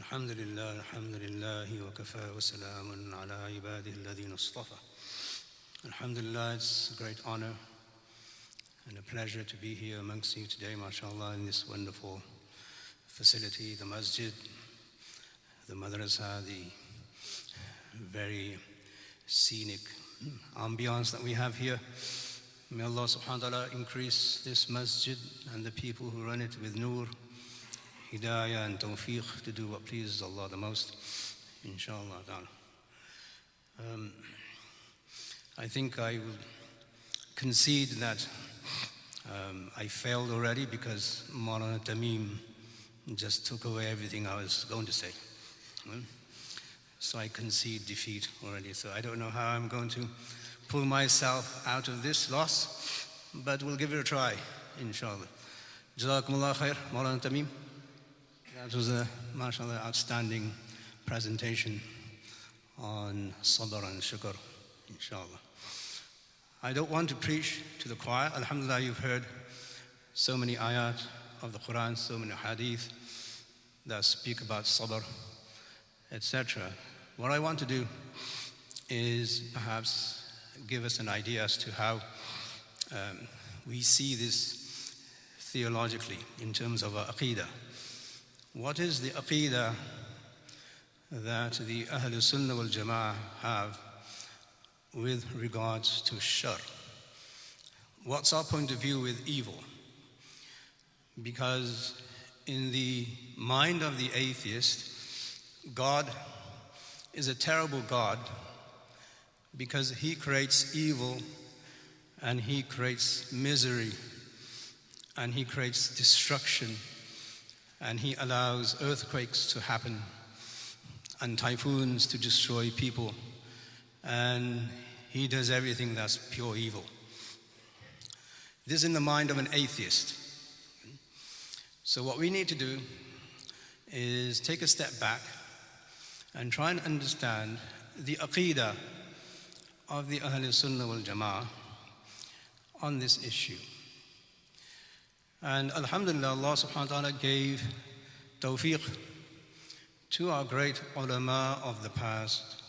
الحمد لله الحمد لله وكفى وسلام على عباده الذين اصطفى Alhamdulillah, it's a great honor and a pleasure to be here amongst you today, mashallah, in this wonderful facility, the masjid, the madrasa, the very scenic ambiance that we have here. May Allah subhanahu wa ta'ala increase this masjid and the people who run it with nur, hidayah and tawfiq to do what pleases Allah the most, inshallah. Um, I think I will concede that um, I failed already because Maulana Tamim just took away everything I was going to say. So I concede defeat already. So I don't know how I'm going to pull myself out of this loss, but we'll give it a try, inshallah. Jazakumullah khair, Maulana Tamim. That was a, mashallah, outstanding presentation on sabr and shukr, inshallah. I don't want to preach to the choir. Alhamdulillah, you've heard so many ayat of the Quran, so many hadith that speak about sabr, etc. What I want to do is perhaps give us an idea as to how um, we see this theologically in terms of our aqidah. What is the aqidah that the Ahl Sunnah wal Jama'ah have with regards to shar? What's our point of view with evil? Because in the mind of the atheist, God is a terrible God because he creates evil and he creates misery and he creates destruction and he allows earthquakes to happen and typhoons to destroy people and he does everything that's pure evil. This is in the mind of an atheist. So, what we need to do is take a step back and try and understand the aqidah of the Ahl Sunnah wal Jama'ah on this issue. And Alhamdulillah, Allah subhanahu wa ta'ala gave tawfiq to our great ulama of the past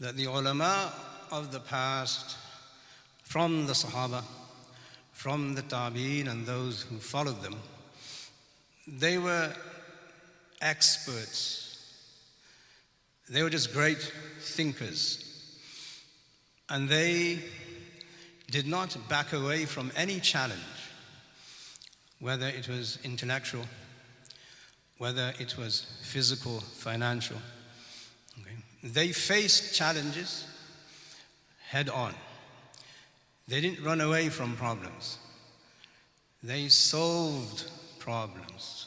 that the ulama of the past, from the Sahaba, from the Tabi'in and those who followed them, they were experts. They were just great thinkers. And they did not back away from any challenge, whether it was intellectual, whether it was physical, financial. Okay. They faced challenges head on. They didn't run away from problems, they solved problems.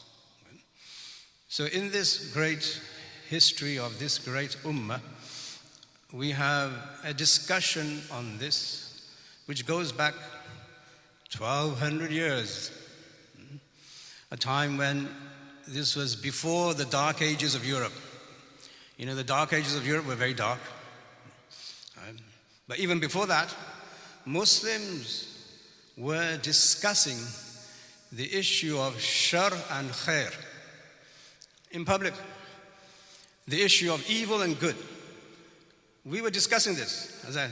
So, in this great history of this great ummah, we have a discussion on this which goes back 1200 years, a time when this was before the dark ages of Europe. You know, the dark ages of Europe were very dark. But even before that, Muslims were discussing the issue of shar and khair in public, the issue of evil and good. We were discussing this, as I.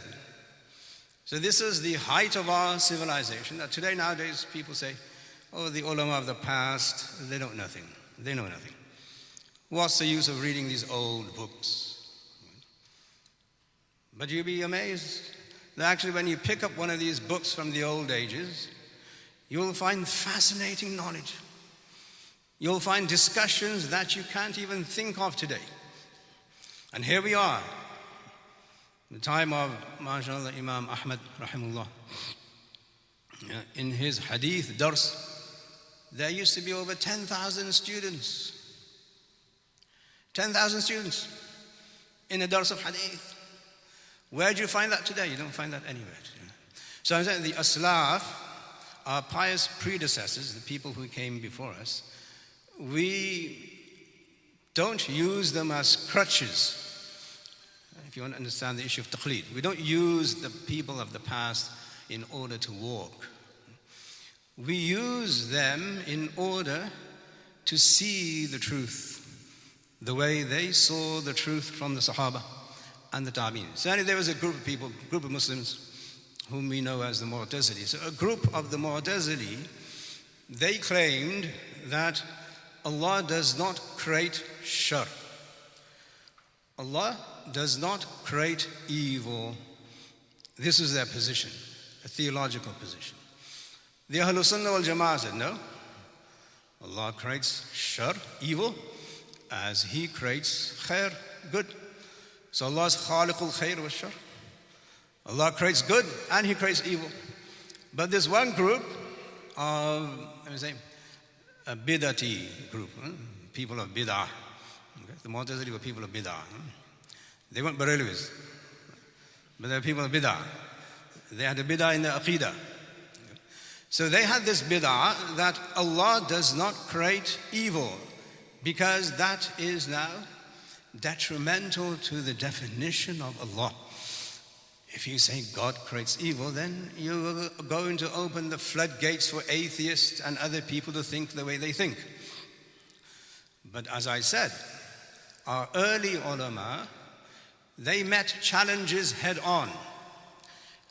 So, this is the height of our civilization. That today, nowadays, people say, oh, the ulama of the past, they know nothing. They know nothing. What's the use of reading these old books? But you'll be amazed that actually, when you pick up one of these books from the old ages, you'll find fascinating knowledge. You'll find discussions that you can't even think of today. And here we are, the time of, mashallah, Imam Ahmad, rahimullah. In his hadith dars, there used to be over 10,000 students. 10,000 students in the dars of hadith. Where do you find that today? You don't find that anywhere. So I'm saying the aslaf, our pious predecessors, the people who came before us, we don't use them as crutches. If you want to understand the issue of taqlid, we don't use the people of the past in order to walk. We use them in order to see the truth the way they saw the truth from the Sahaba and the Tabi'in. Certainly there was a group of people, group of Muslims, whom we know as the Mu'tazili. So a group of the Mu'tazili, they claimed that Allah does not create shar. Allah does not create evil. This is their position, a theological position. The Ahlul Sunnah wal Jama'ah said, no. Allah creates shar, evil, as He creates khair, good. So Allah is khaliqul khair wa shar. Allah creates good and He creates evil. But this one group of, let me say, a bid'ati group, hmm? people of bid'ah. Okay? The Mu'tazili were people of bid'ah. Hmm? They weren't Barelvis, but they were people of bid'ah. They had a bid'ah in their aqidah. So they had this bid'ah that Allah does not create evil because that is now detrimental to the definition of Allah. If you say God creates evil, then you're going to open the floodgates for atheists and other people to think the way they think. But as I said, our early ulama, they met challenges head on.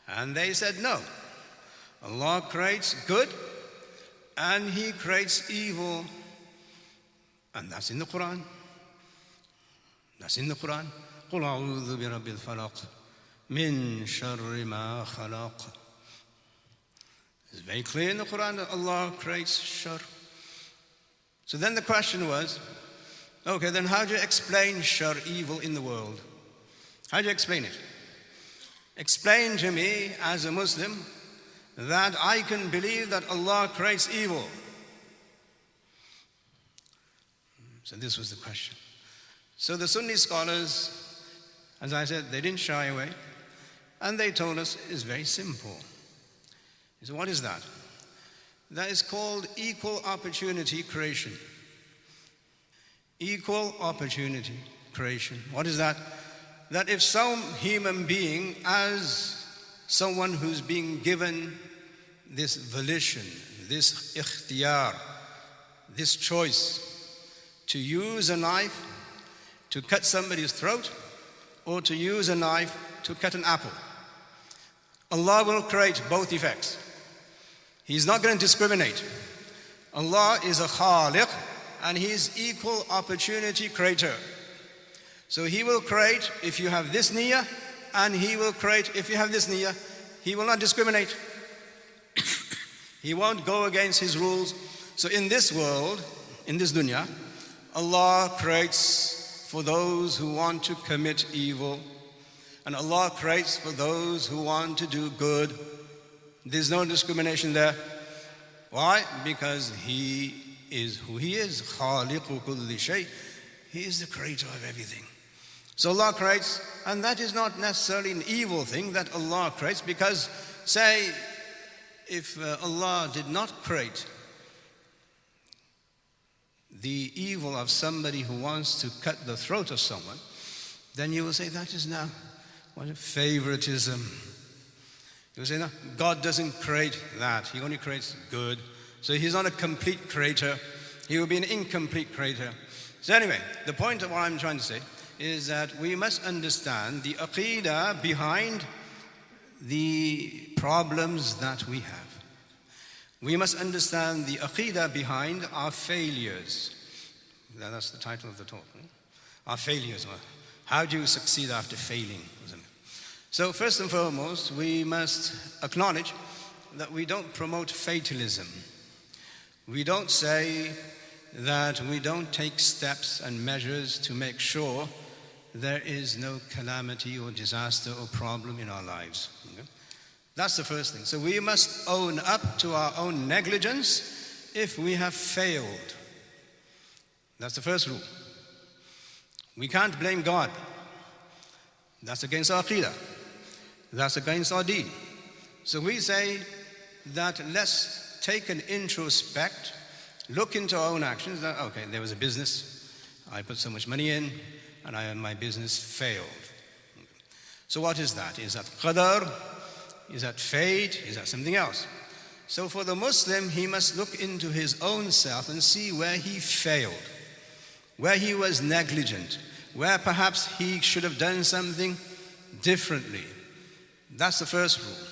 And they said, no, Allah creates good and He creates evil. And that's in the Quran. That's in the Quran. قل أعوذ برب الفلق من شر ما خلق. It's very clear in the Quran that Allah creates shar. So then the question was, okay, then how do you explain shar, evil in the world? How do you explain it? Explain to me as a Muslim that I can believe that Allah creates evil. So this was the question. So the Sunni scholars, as I said, they didn't shy away. And they told us it's very simple. Said, What is that? That is called equal opportunity creation. Equal opportunity creation. What is that? That if some human being, as someone who's being given this volition, this ikhtiyar, this choice to use a knife to cut somebody's throat or to use a knife to cut an apple. Allah will create both effects. He's not going to discriminate. Allah is a khaliq and He is equal opportunity creator. So He will create if you have this niyyah and He will create if you have this niyyah. He will not discriminate. he won't go against His rules. So in this world, in this dunya, Allah creates for those who want to commit evil and Allah creates for those who want to do good. There's no discrimination there. Why? Because He is who He is. He is the creator of everything. So Allah creates, and that is not necessarily an evil thing that Allah creates, because, say, if uh, Allah did not create the evil of somebody who wants to cut the throat of someone, then you will say that is now what a favoritism. You will say, no, God doesn't create that. He only creates good. So he's not a complete creator. He will be an incomplete creator. So anyway, the point of what I'm trying to say is that we must understand the aqidah behind the problems that we have. We must understand the aqidah behind our failures. That's the title of the talk. Our failures. How do you succeed after failing? So, first and foremost, we must acknowledge that we don't promote fatalism. We don't say that we don't take steps and measures to make sure there is no calamity or disaster or problem in our lives. Okay? That's the first thing. So we must own up to our own negligence if we have failed. That's the first rule. We can't blame God. That's against our aqidah. That's against our deed. So we say that let's take an introspect, look into our own actions. Okay, there was a business, I put so much money in, and I, my business failed. So what is that? Is that qadar? Is that fate? Is that something else? So for the Muslim, he must look into his own self and see where he failed. where he was negligent, where perhaps he should have done something differently. That's the first rule.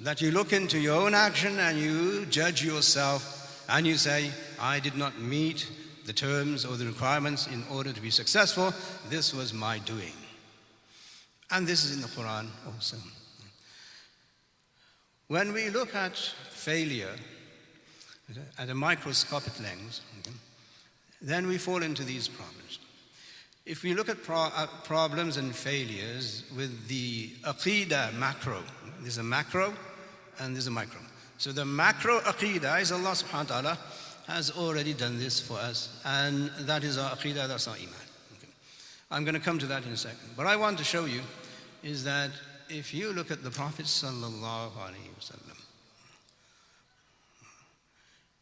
That you look into your own action and you judge yourself and you say, I did not meet the terms or the requirements in order to be successful. This was my doing. And this is in the Quran also. When we look at failure at a microscopic lens, then we fall into these problems. If we look at pro- uh, problems and failures with the aqidah macro, there's a macro and there's a micro. So the macro aqidah is Allah subhanahu wa ta'ala has already done this for us, and that is our aqidah, that's our iman. Okay. I'm going to come to that in a second. But I want to show you is that if you look at the Prophet sallallahu alaihi wasallam,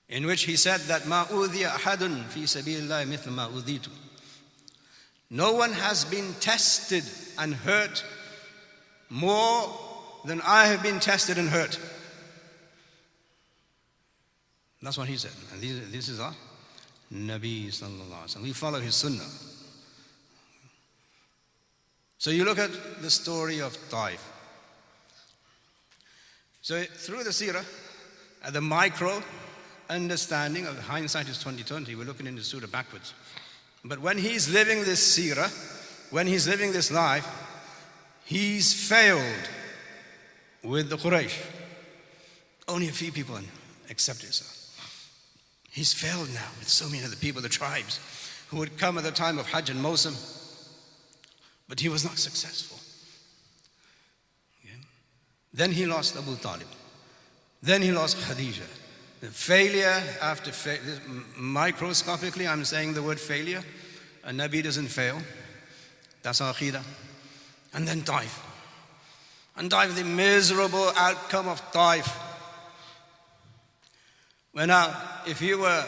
in which he said that ma ahadun fi sabilillah mithla ma No one has been tested and hurt more than I have been tested and hurt. That's what he said. And this, this is our Nabi sallallahu alaihi wasallam. We follow his sunnah. So you look at the story of Taif. So through the seerah, at the micro understanding of hindsight is 2020, we're looking into surah backwards. But when he's living this seerah, when he's living this life, he's failed with the Quraysh. Only a few people accepted it. He's failed now with so many of the people, the tribes, who would come at the time of Hajj and Mosam, but he was not successful. Yeah. Then he lost Abu Talib. Then he lost Khadijah. The failure after fa- microscopically, I'm saying the word failure. A Nabi doesn't fail. That's our Aqidah. And then Taif. And Taif, the miserable outcome of Taif well, now, if you were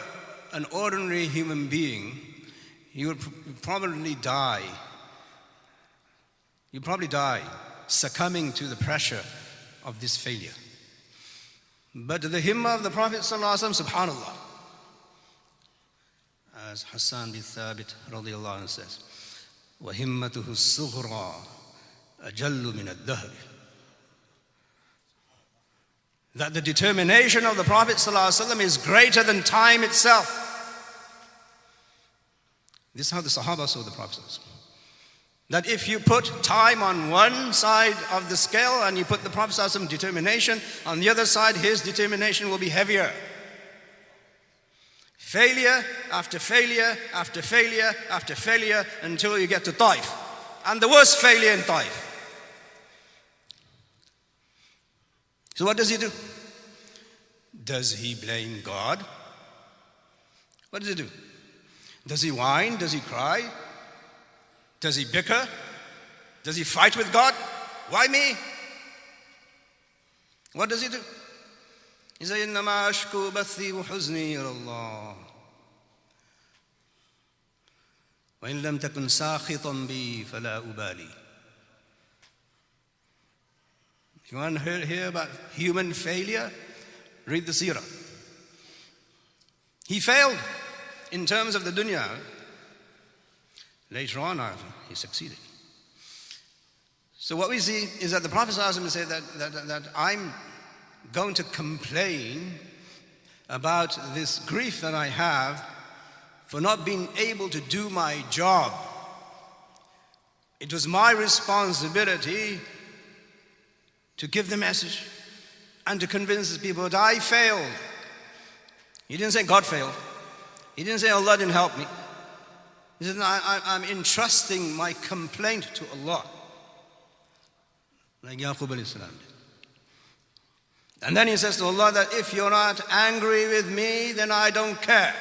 an ordinary human being, you would probably die. You'd probably die succumbing to the pressure of this failure. But the hymn of the Prophet subhanAllah, as Hassan bin Thabit radiallahu anh says, وَهِمَّتُهُ الصُّغْرَى أَجَلُّ مِنَ الدَّهْرِ that the determination of the Prophet ﷺ is greater than time itself. This is how the Sahaba saw the Prophet. That if you put time on one side of the scale and you put the Prophet ﷺ determination on the other side, his determination will be heavier. Failure after failure after failure after failure until you get to Taif. And the worst failure in Taif. So, what does he do? Does he blame God? What does he do? Does he whine? Does he cry? Does he bicker? Does he fight with God? Why me? What does he do? He says, إنما أشكو بثي وحزني إلى الله وإن لم تكن ساخطا بي فلا أبالي you want to hear about human failure? Read the seerah. He failed in terms of the dunya. Later on, uh, he succeeded. So, what we see is that the Prophet said that, that, that I'm going to complain about this grief that I have for not being able to do my job. It was my responsibility to give the message and to convince the people that I failed. He didn't say God failed. He didn't say oh, Allah didn't help me. He said, I, am entrusting my complaint to Allah. Like Yaqub did. And then he says to Allah that if you're not angry with me, then I don't care.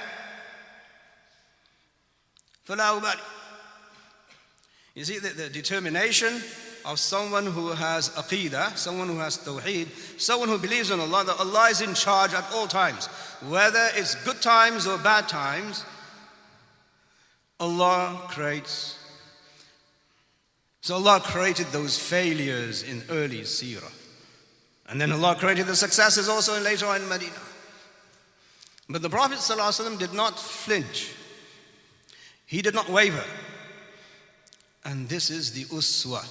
You see, the, the determination of someone who has aqidah, someone who has tawheed, someone who believes in Allah, that Allah is in charge at all times. Whether it's good times or bad times, Allah creates. So Allah created those failures in early seerah. And then Allah created the successes also in later on in Medina. But the Prophet ﷺ did not flinch. He did not waver. And this is the uswa,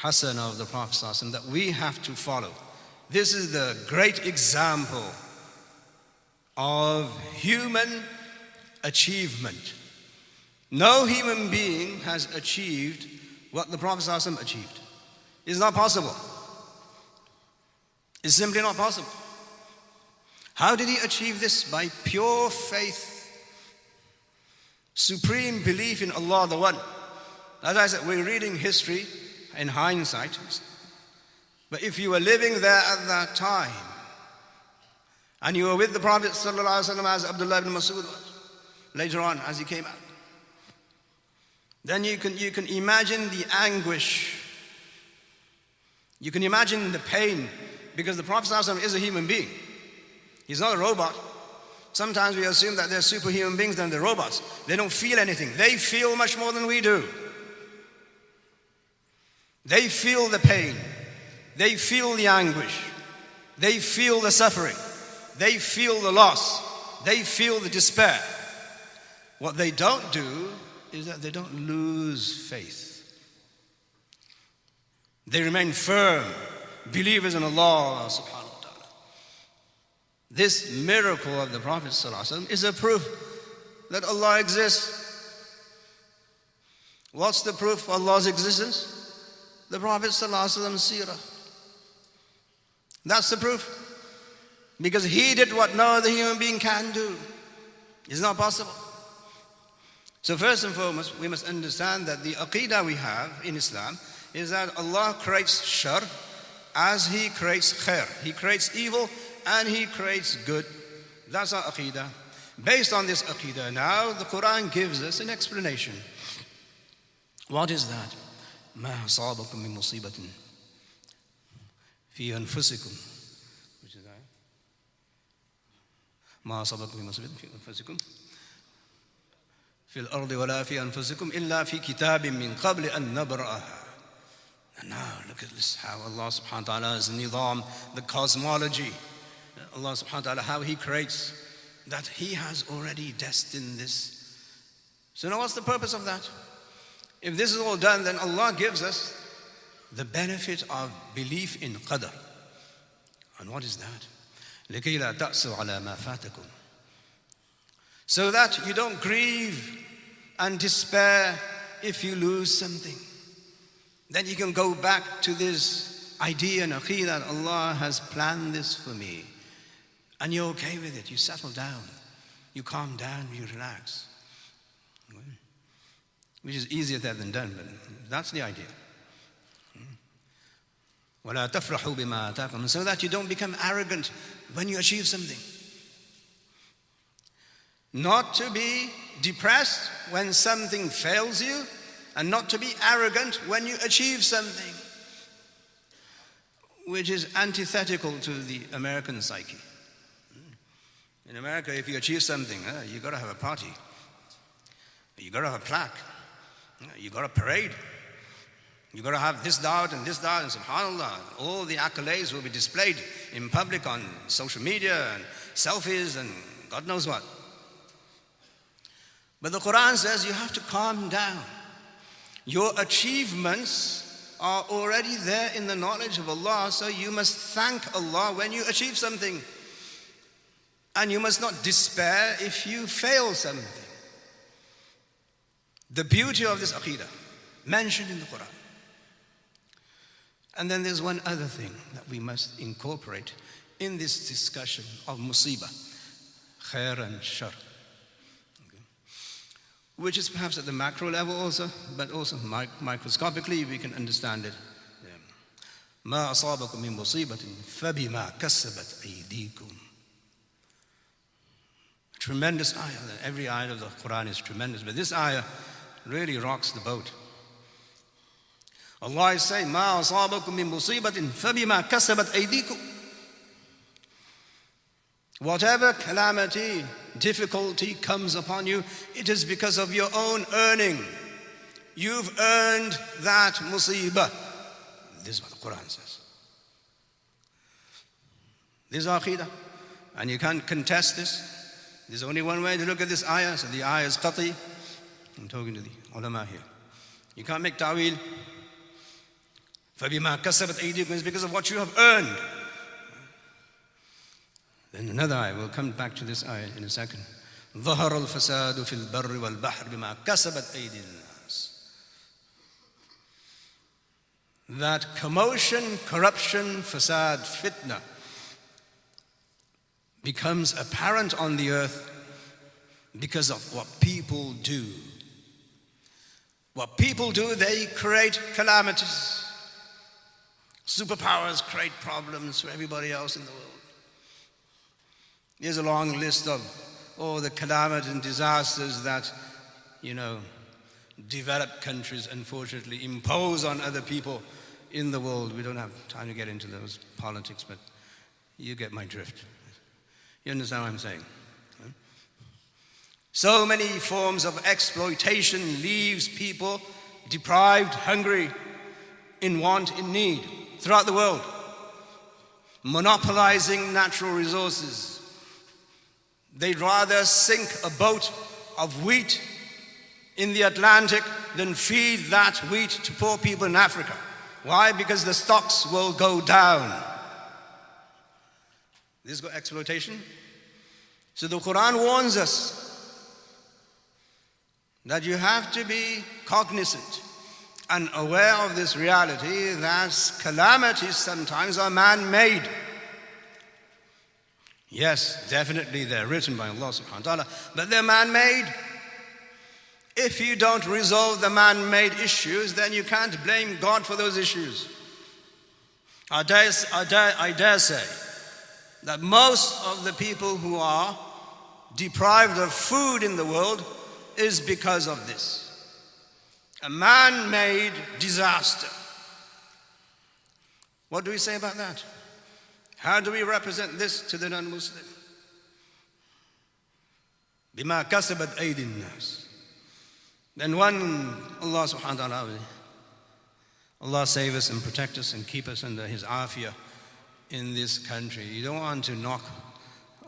hasana of the Prophet that we have to follow. This is the great example of human achievement. No human being has achieved what the Prophet achieved. It's not possible. It's simply not possible. How did he achieve this? By pure faith, supreme belief in Allah the One. As I said, we're reading history in hindsight. But if you were living there at that time, and you were with the Prophet ﷺ as Abdullah ibn Masud later on as he came out, then you can, you can imagine the anguish. You can imagine the pain because the Prophet ﷺ is a human being. He's not a robot. Sometimes we assume that they're superhuman beings than they're robots. They don't feel anything. They feel much more than we do. They feel the pain. They feel the anguish. They feel the suffering. They feel the loss. They feel the despair. What they don't do is that they don't lose faith. They remain firm, believers in Allah subhanahu wa ta'ala. This miracle of the Prophet is a proof that Allah exists. What's the proof of Allah's existence? The Prophet Sallallahu Alaihi Wasallam's seerah. That's the proof. Because he did what no other human being can do. It's not possible. So, first and foremost, we must understand that the aqidah we have in Islam is that Allah creates shar as He creates khair. He creates evil and He creates good. That's our aqidah. Based on this aqidah, now the Quran gives us an explanation. What is that? ما أصابكم من مصيبة في أنفسكم ما أصابكم من مصيبة في أنفسكم في الأرض ولا في أنفسكم إلا في كتاب من قبل أن نبرأها And now look at this, how Allah subhanahu wa ta'ala is nidam, the cosmology. Allah subhanahu wa ta'ala, how He creates, that He has already destined this. So now what's the purpose of that? If this is all done, then Allah gives us the benefit of belief in qadr. And what is that? So that you don't grieve and despair if you lose something. Then you can go back to this idea and that Allah has planned this for me. And you're okay with it. You settle down. You calm down. You relax Which is easier said than done, but that's the idea. وَلَا تَفْرَحُوا بِمَا آتَاكُمْ So that you don't become arrogant when you achieve something. Not to be depressed when something fails you, and not to be arrogant when you achieve something, which is antithetical to the American psyche. In America, if you achieve something, uh, you got to have a party, you got to have a plaque, you got a parade. You got to have this doubt and this doubt, and subhanAllah, all the accolades will be displayed in public on social media and selfies and God knows what. But the Quran says you have to calm down. Your achievements are already there in the knowledge of Allah, so you must thank Allah when you achieve something. And you must not despair if you fail something. The beauty of this aqidah mentioned in the Quran. And then there's one other thing that we must incorporate in this discussion of musibah, khair and shar, okay. which is perhaps at the macro level also, but also microscopically we can understand it. ما أصابكم من مصيبة فبما كسبت أيديكم Tremendous ayah. Every ayah of the Quran is tremendous, but this ayah really rocks the boat. Allah is saying, ما أصابكم من مصيبة فبما كسبت أيديكم. Whatever calamity, difficulty comes upon you, it is because of your own earning. You've earned that musibah. This is what the Quran says. This is aqidah. And you can't contest this. There's only one way to look at this ayah. So the ayah is qati. I'm talking to the ulama here. You can't make ta'wil. فَبِمَا كَسَبَتْ أَيْدِيكُمْ is because of what you have earned. Then another ayah, we'll come back to this ayah in a second. ظهر الفساد في البر والبحر بما كسبت أيدي الناس. That commotion, corruption, fasad, fitna becomes apparent on the earth because of what people do. What people do, they create calamities. Superpowers create problems for everybody else in the world. Here's a long list of all the calamities and disasters that, you know, developed countries unfortunately impose on other people in the world. We don't have time to get into those politics, but you get my drift. You understand what I'm saying? So many forms of exploitation leaves people deprived, hungry, in want, in need throughout the world. Monopolizing natural resources. They'd rather sink a boat of wheat in the Atlantic than feed that wheat to poor people in Africa. Why? Because the stocks will go down. This is exploitation. So the Quran warns us that you have to be cognizant and aware of this reality that calamities sometimes are man made. Yes, definitely they're written by Allah subhanahu wa ta'ala, but they're man made. If you don't resolve the man made issues, then you can't blame God for those issues. I dare, I, dare, I dare say that most of the people who are deprived of food in the world is because of this a man made disaster. What do we say about that? How do we represent this to the non Muslim? بما كسبت أيدي الناس. Then one, Allah subhanahu wa ta'ala, Allah save us and protect us and keep us under His afiyah in this country. You don't want to knock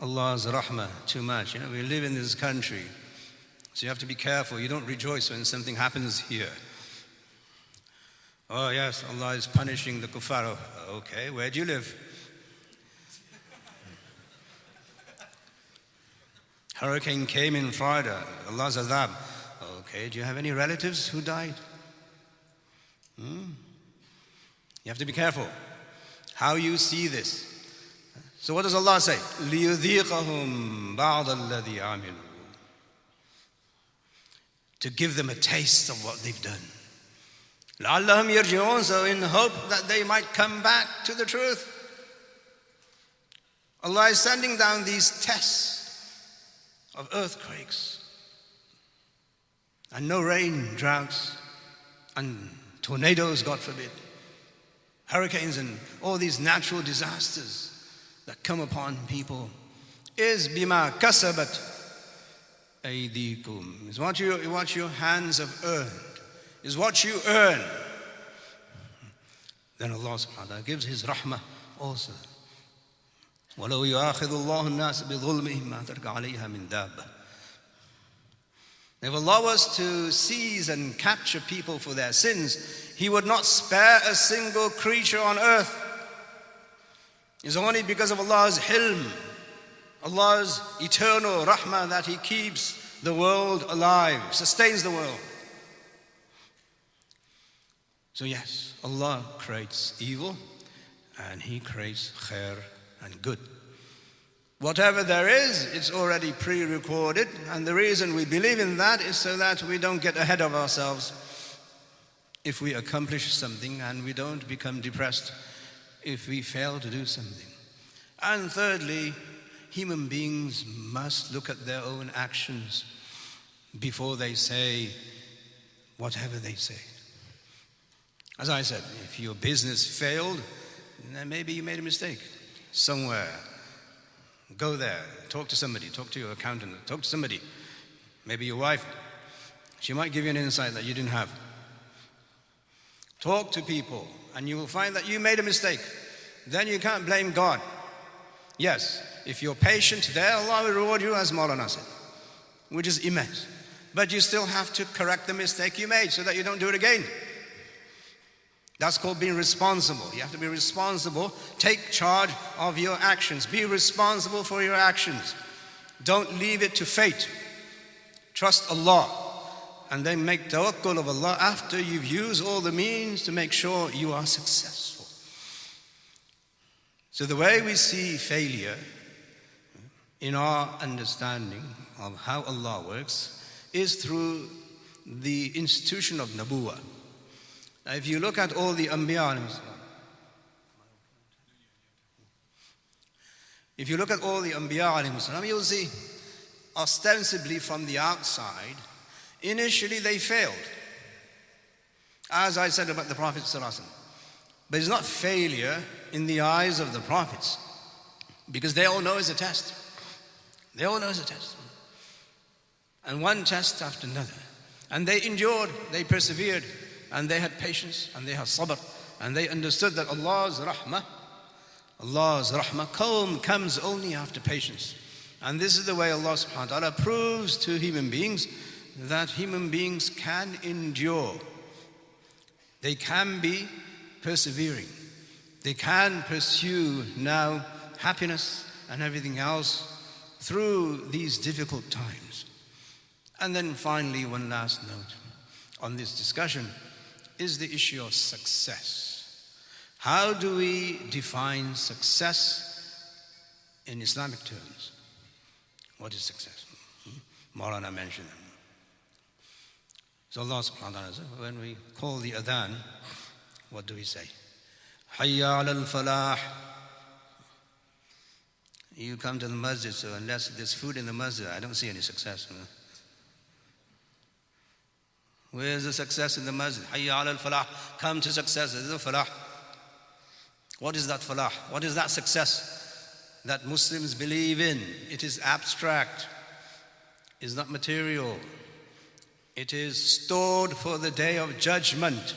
Allah's rahmah too much. You know, we live in this country, so you have to be careful. You don't rejoice when something happens here. Oh, yes, Allah is punishing the kuffar. Okay, where do you live? Hurricane came in Florida. Allah's azab. Okay, do you have any relatives who died? Hmm? You have to be careful how you see this. So what does Allah say? لِيُذِيقَهُمْ بَعْضَ الَّذِي عَمِلُوا To give them a taste of what they've done. لَعَلَّهُمْ يَرْجِعُونَ So in hope that they might come back to the truth. Allah is sending down these tests of earthquakes and no rain, droughts, and tornadoes, God forbid, hurricanes, and all these natural disasters that come upon people is bima kasabat aydikum. Is what, you, what your hands have earned. Is what you earn. Then Allah subhanahu wa ta'ala gives His rahmah also. ولو يؤاخذ الله الناس بظلمهم ما ترك عليها من دابة If Allah was to seize and capture people for their sins, He would not spare a single creature on earth. It's only because of Allah's hilm, Allah's eternal rahmah that He keeps the world alive, sustains the world. So, yes, Allah creates evil and He creates khair and good. Whatever there is, it's already pre recorded, and the reason we believe in that is so that we don't get ahead of ourselves if we accomplish something and we don't become depressed if we fail to do something. And thirdly, human beings must look at their own actions before they say whatever they say. As I said, if your business failed, then maybe you made a mistake somewhere. Go there, talk to somebody, talk to your accountant, talk to somebody, maybe your wife. She might give you an insight that you didn't have. Talk to people, and you will find that you made a mistake. Then you can't blame God. Yes, if you're patient there, Allah will reward you as Maulana said, which is immense. but you still have to correct the mistake you made so that you don't do it again. That's called being responsible. You have to be responsible. Take charge of your actions. Be responsible for your actions. Don't leave it to fate. Trust Allah. And then make tawakkul of Allah after you've used all the means to make sure you are successful. So, the way we see failure in our understanding of how Allah works is through the institution of Nabuwa. Now, if you look at all the Anbiya, if you look at all the Anbiya, you'll see ostensibly from the outside, initially they failed. As I said about the Prophet. But it's not failure in the eyes of the prophets, because they all know it's a test. They all know a test. And one test after another. And they endured, they persevered, and they had patience and they had sabr and they understood that Allah's rahmah, Allah's rahmah comes only after patience. And this is the way Allah subhanahu wa ta'ala proves to human beings that human beings can endure. They can be persevering. They can pursue now happiness and everything else through these difficult times. And then finally, one last note on this discussion is the issue of success. How do we define success in Islamic terms? What is success? Hmm? Maulana mentioned them. So Allah subhanahu wa ta'ala says, when we call the adhan, what do we say? Hayya al falah. You come to the masjid, so unless there's food in the masjid, I don't see any success. Where's the success in the masjid? Hayya al falah. Come to success. Is a falah. What is that falah? What is that success that Muslims believe in? It is abstract, it's not material. It is stored for the day of judgment.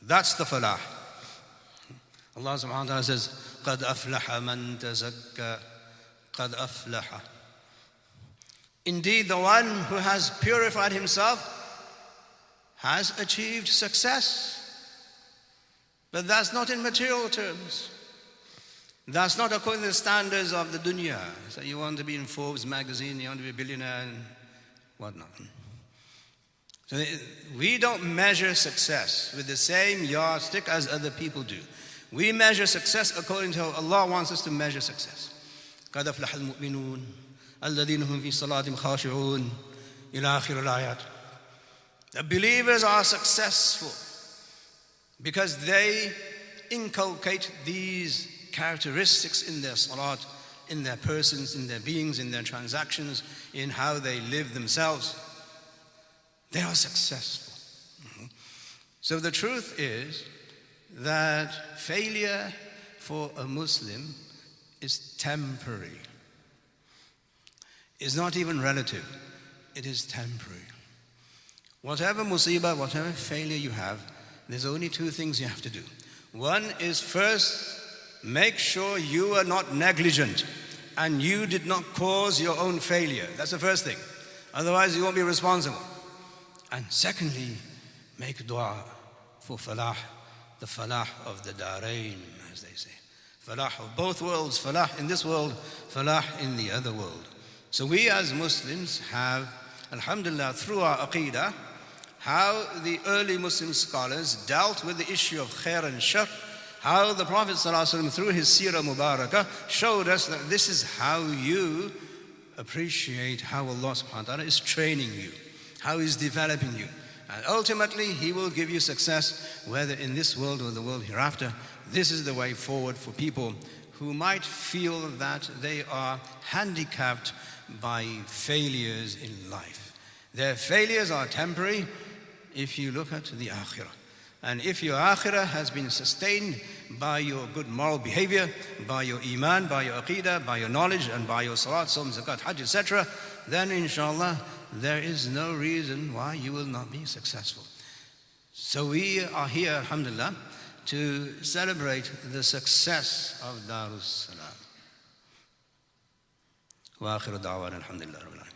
That's the falah. Allah subhanahu wa ta'ala says, قَدْ أَفْلَحَ مَنْ تَزَكَّى قَدْ أَفْلَحَ Indeed, the one who has purified himself has achieved success. But that's not in material terms. That's not according to the standards of the dunya. So you want to be in Forbes magazine, you want to be a billionaire and whatnot. So we don't measure success with the same yardstick as other people do. We measure success according to how Allah wants us to measure success. قد أفلح المؤمنون الذين هم في صلاتهم خاشعون إلى آخر الآيات the believers are successful because they inculcate these characteristics in their salat, in their persons, in their beings, in their transactions, in how they live themselves. They are successful. Mm-hmm. So the truth is that failure for a Muslim is temporary. It's not even relative, it is temporary. Whatever musibah, whatever failure you have, there's only two things you have to do. One is first, make sure you are not negligent and you did not cause your own failure. That's the first thing. Otherwise, you won't be responsible. And secondly, make dua for falah, the falah of the darain, as they say. Falah of both worlds, falah in this world, falah in the other world. So we as Muslims have, alhamdulillah, through our aqidah, how the early Muslim scholars dealt with the issue of khair and shar, how the Prophet ﷺ, through his seerah mubarakah showed us that this is how you appreciate how Allah subhanahu wa ta'ala is training you, how He's developing you. And ultimately, He will give you success, whether in this world or the world hereafter. This is the way forward for people who might feel that they are handicapped by failures in life. Their failures are temporary, if you look at the akhirah. And if your akhirah has been sustained by your good moral behavior, by your iman, by your aqidah, by your knowledge, and by your salat, som, zakat, hajj, etc., then inshallah there is no reason why you will not be successful. So we are here, alhamdulillah, to celebrate the success of Darus Salam. وآخر دعوانا الحمد لله رب العالمين